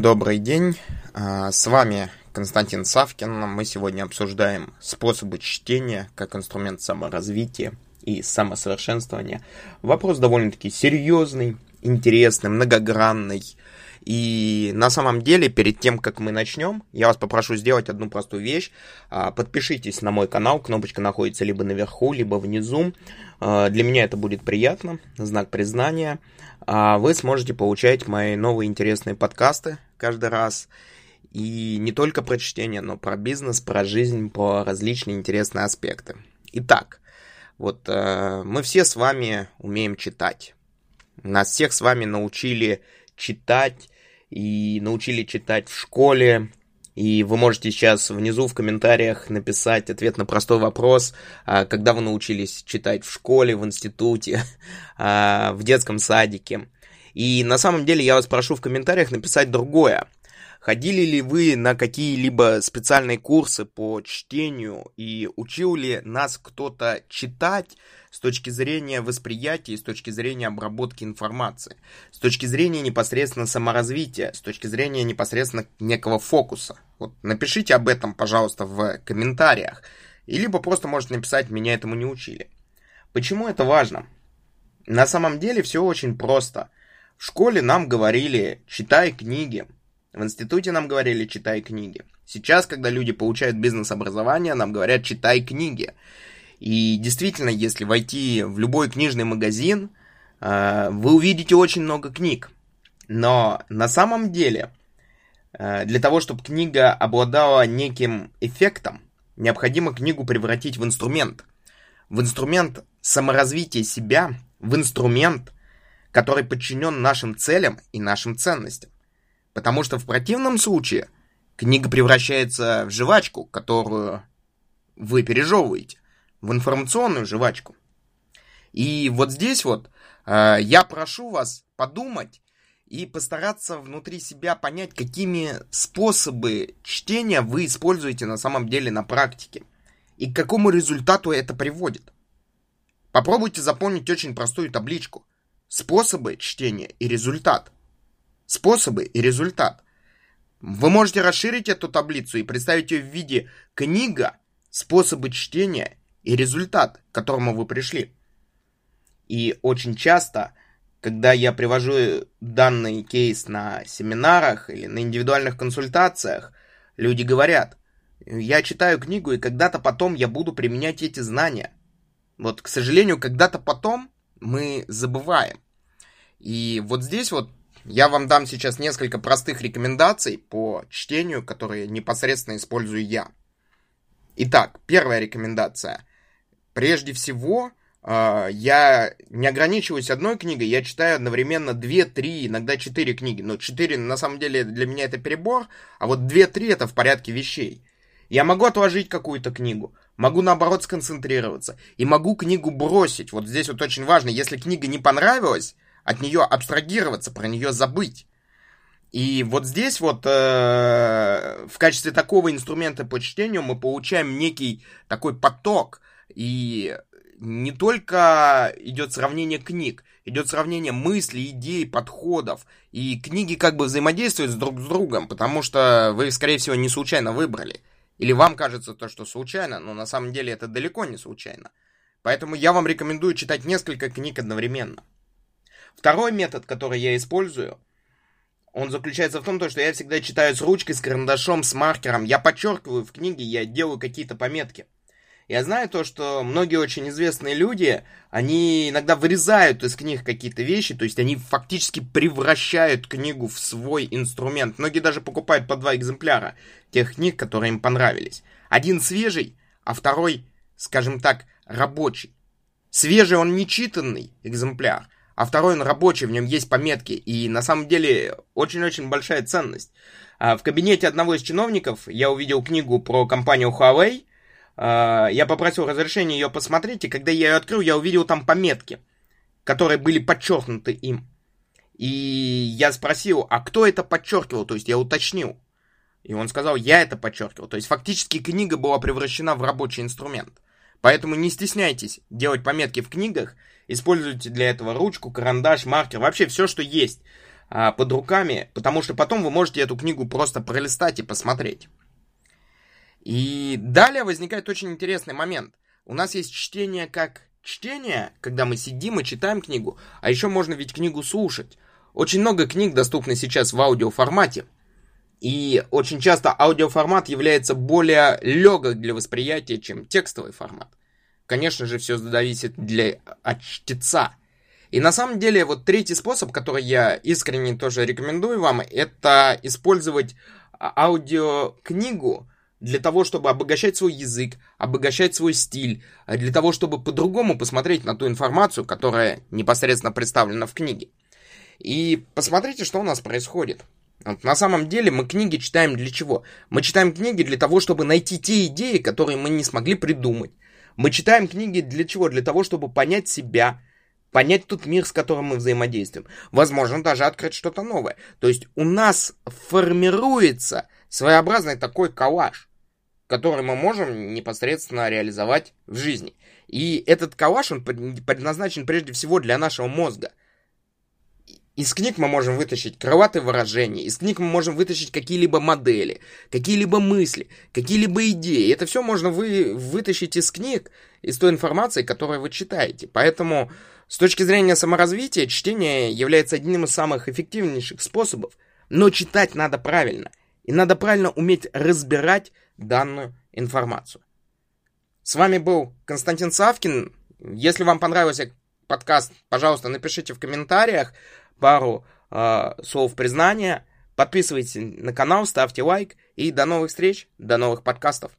Добрый день, а, с вами Константин Савкин. Мы сегодня обсуждаем способы чтения как инструмент саморазвития и самосовершенствования. Вопрос довольно-таки серьезный, интересный, многогранный. И на самом деле, перед тем, как мы начнем, я вас попрошу сделать одну простую вещь. А, подпишитесь на мой канал, кнопочка находится либо наверху, либо внизу. А, для меня это будет приятно, знак признания. Вы сможете получать мои новые интересные подкасты каждый раз. И не только про чтение, но про бизнес, про жизнь, про различные интересные аспекты. Итак, вот э, мы все с вами умеем читать. Нас всех с вами научили читать и научили читать в школе. И вы можете сейчас внизу в комментариях написать ответ на простой вопрос, а, когда вы научились читать в школе, в институте, а, в детском садике. И на самом деле я вас прошу в комментариях написать другое. Ходили ли вы на какие-либо специальные курсы по чтению и учил ли нас кто-то читать с точки зрения восприятия, с точки зрения обработки информации, с точки зрения непосредственно саморазвития, с точки зрения непосредственно некого фокуса? Вот напишите об этом, пожалуйста, в комментариях. И либо просто можете написать «меня этому не учили». Почему это важно? На самом деле все очень просто. В школе нам говорили «читай книги», в институте нам говорили «читай книги». Сейчас, когда люди получают бизнес-образование, нам говорят «читай книги». И действительно, если войти в любой книжный магазин, э, вы увидите очень много книг. Но на самом деле, э, для того, чтобы книга обладала неким эффектом, необходимо книгу превратить в инструмент. В инструмент саморазвития себя, в инструмент, который подчинен нашим целям и нашим ценностям. Потому что в противном случае книга превращается в жвачку, которую вы пережевываете, в информационную жвачку. И вот здесь вот э, я прошу вас подумать и постараться внутри себя понять, какими способы чтения вы используете на самом деле на практике. И к какому результату это приводит. Попробуйте запомнить очень простую табличку. Способы чтения и результат способы и результат. Вы можете расширить эту таблицу и представить ее в виде книга, способы чтения и результат, к которому вы пришли. И очень часто, когда я привожу данный кейс на семинарах или на индивидуальных консультациях, люди говорят, я читаю книгу, и когда-то потом я буду применять эти знания. Вот, к сожалению, когда-то потом мы забываем. И вот здесь вот я вам дам сейчас несколько простых рекомендаций по чтению, которые непосредственно использую я. Итак, первая рекомендация. Прежде всего, э, я не ограничиваюсь одной книгой, я читаю одновременно 2-3, иногда 4 книги. Но 4 на самом деле для меня это перебор, а вот 2-3 это в порядке вещей. Я могу отложить какую-то книгу, могу наоборот сконцентрироваться, и могу книгу бросить. Вот здесь вот очень важно, если книга не понравилась, от нее абстрагироваться, про нее забыть. И вот здесь вот э, в качестве такого инструмента по чтению мы получаем некий такой поток. И не только идет сравнение книг, идет сравнение мыслей, идей, подходов. И книги как бы взаимодействуют друг с другом, потому что вы, скорее всего, не случайно выбрали. Или вам кажется то, что случайно, но на самом деле это далеко не случайно. Поэтому я вам рекомендую читать несколько книг одновременно. Второй метод, который я использую, он заключается в том, что я всегда читаю с ручкой, с карандашом, с маркером. Я подчеркиваю в книге, я делаю какие-то пометки. Я знаю то, что многие очень известные люди, они иногда вырезают из книг какие-то вещи, то есть они фактически превращают книгу в свой инструмент. Многие даже покупают по два экземпляра тех книг, которые им понравились. Один свежий, а второй, скажем так, рабочий. Свежий он нечитанный экземпляр, а второй он рабочий, в нем есть пометки, и на самом деле очень-очень большая ценность. А в кабинете одного из чиновников я увидел книгу про компанию Huawei, а, я попросил разрешения ее посмотреть, и когда я ее открыл, я увидел там пометки, которые были подчеркнуты им. И я спросил, а кто это подчеркивал, то есть я уточнил. И он сказал, я это подчеркивал. То есть фактически книга была превращена в рабочий инструмент. Поэтому не стесняйтесь делать пометки в книгах, используйте для этого ручку, карандаш, маркер, вообще все, что есть. а, под руками, потому что потом вы можете эту книгу просто пролистать и посмотреть. И далее возникает очень интересный момент. У нас есть чтение как чтение, когда мы сидим и читаем книгу, а еще можно ведь книгу слушать. Очень много книг доступны сейчас в аудиоформате. И очень часто аудиоформат является более легок для восприятия, чем текстовый формат. Конечно же, все зависит для, от чтеца. И на самом деле, вот третий способ, который я искренне тоже рекомендую вам, это использовать аудиокнигу для того, чтобы обогащать свой язык, обогащать свой стиль, для того, чтобы по-другому посмотреть на ту информацию, которая непосредственно представлена в книге. И посмотрите, что у нас происходит. На самом деле мы книги читаем для чего? Мы читаем книги для того, чтобы найти те идеи, которые мы не смогли придумать. Мы читаем книги для чего? Для того, чтобы понять себя, понять тот мир, с которым мы взаимодействуем. Возможно, даже открыть что-то новое. То есть у нас формируется своеобразный такой коллаж, который мы можем непосредственно реализовать в жизни. И этот коллаж, он предназначен прежде всего для нашего мозга – из книг мы можем вытащить крылатые выражения, из книг мы можем вытащить какие-либо модели, какие-либо мысли, какие-либо идеи. Это все можно вы, вытащить из книг, из той информации, которую вы читаете. Поэтому с точки зрения саморазвития чтение является одним из самых эффективнейших способов. Но читать надо правильно. И надо правильно уметь разбирать данную информацию. С вами был Константин Савкин. Если вам понравился подкаст, пожалуйста, напишите в комментариях пару э, слов признания. Подписывайтесь на канал, ставьте лайк. И до новых встреч, до новых подкастов.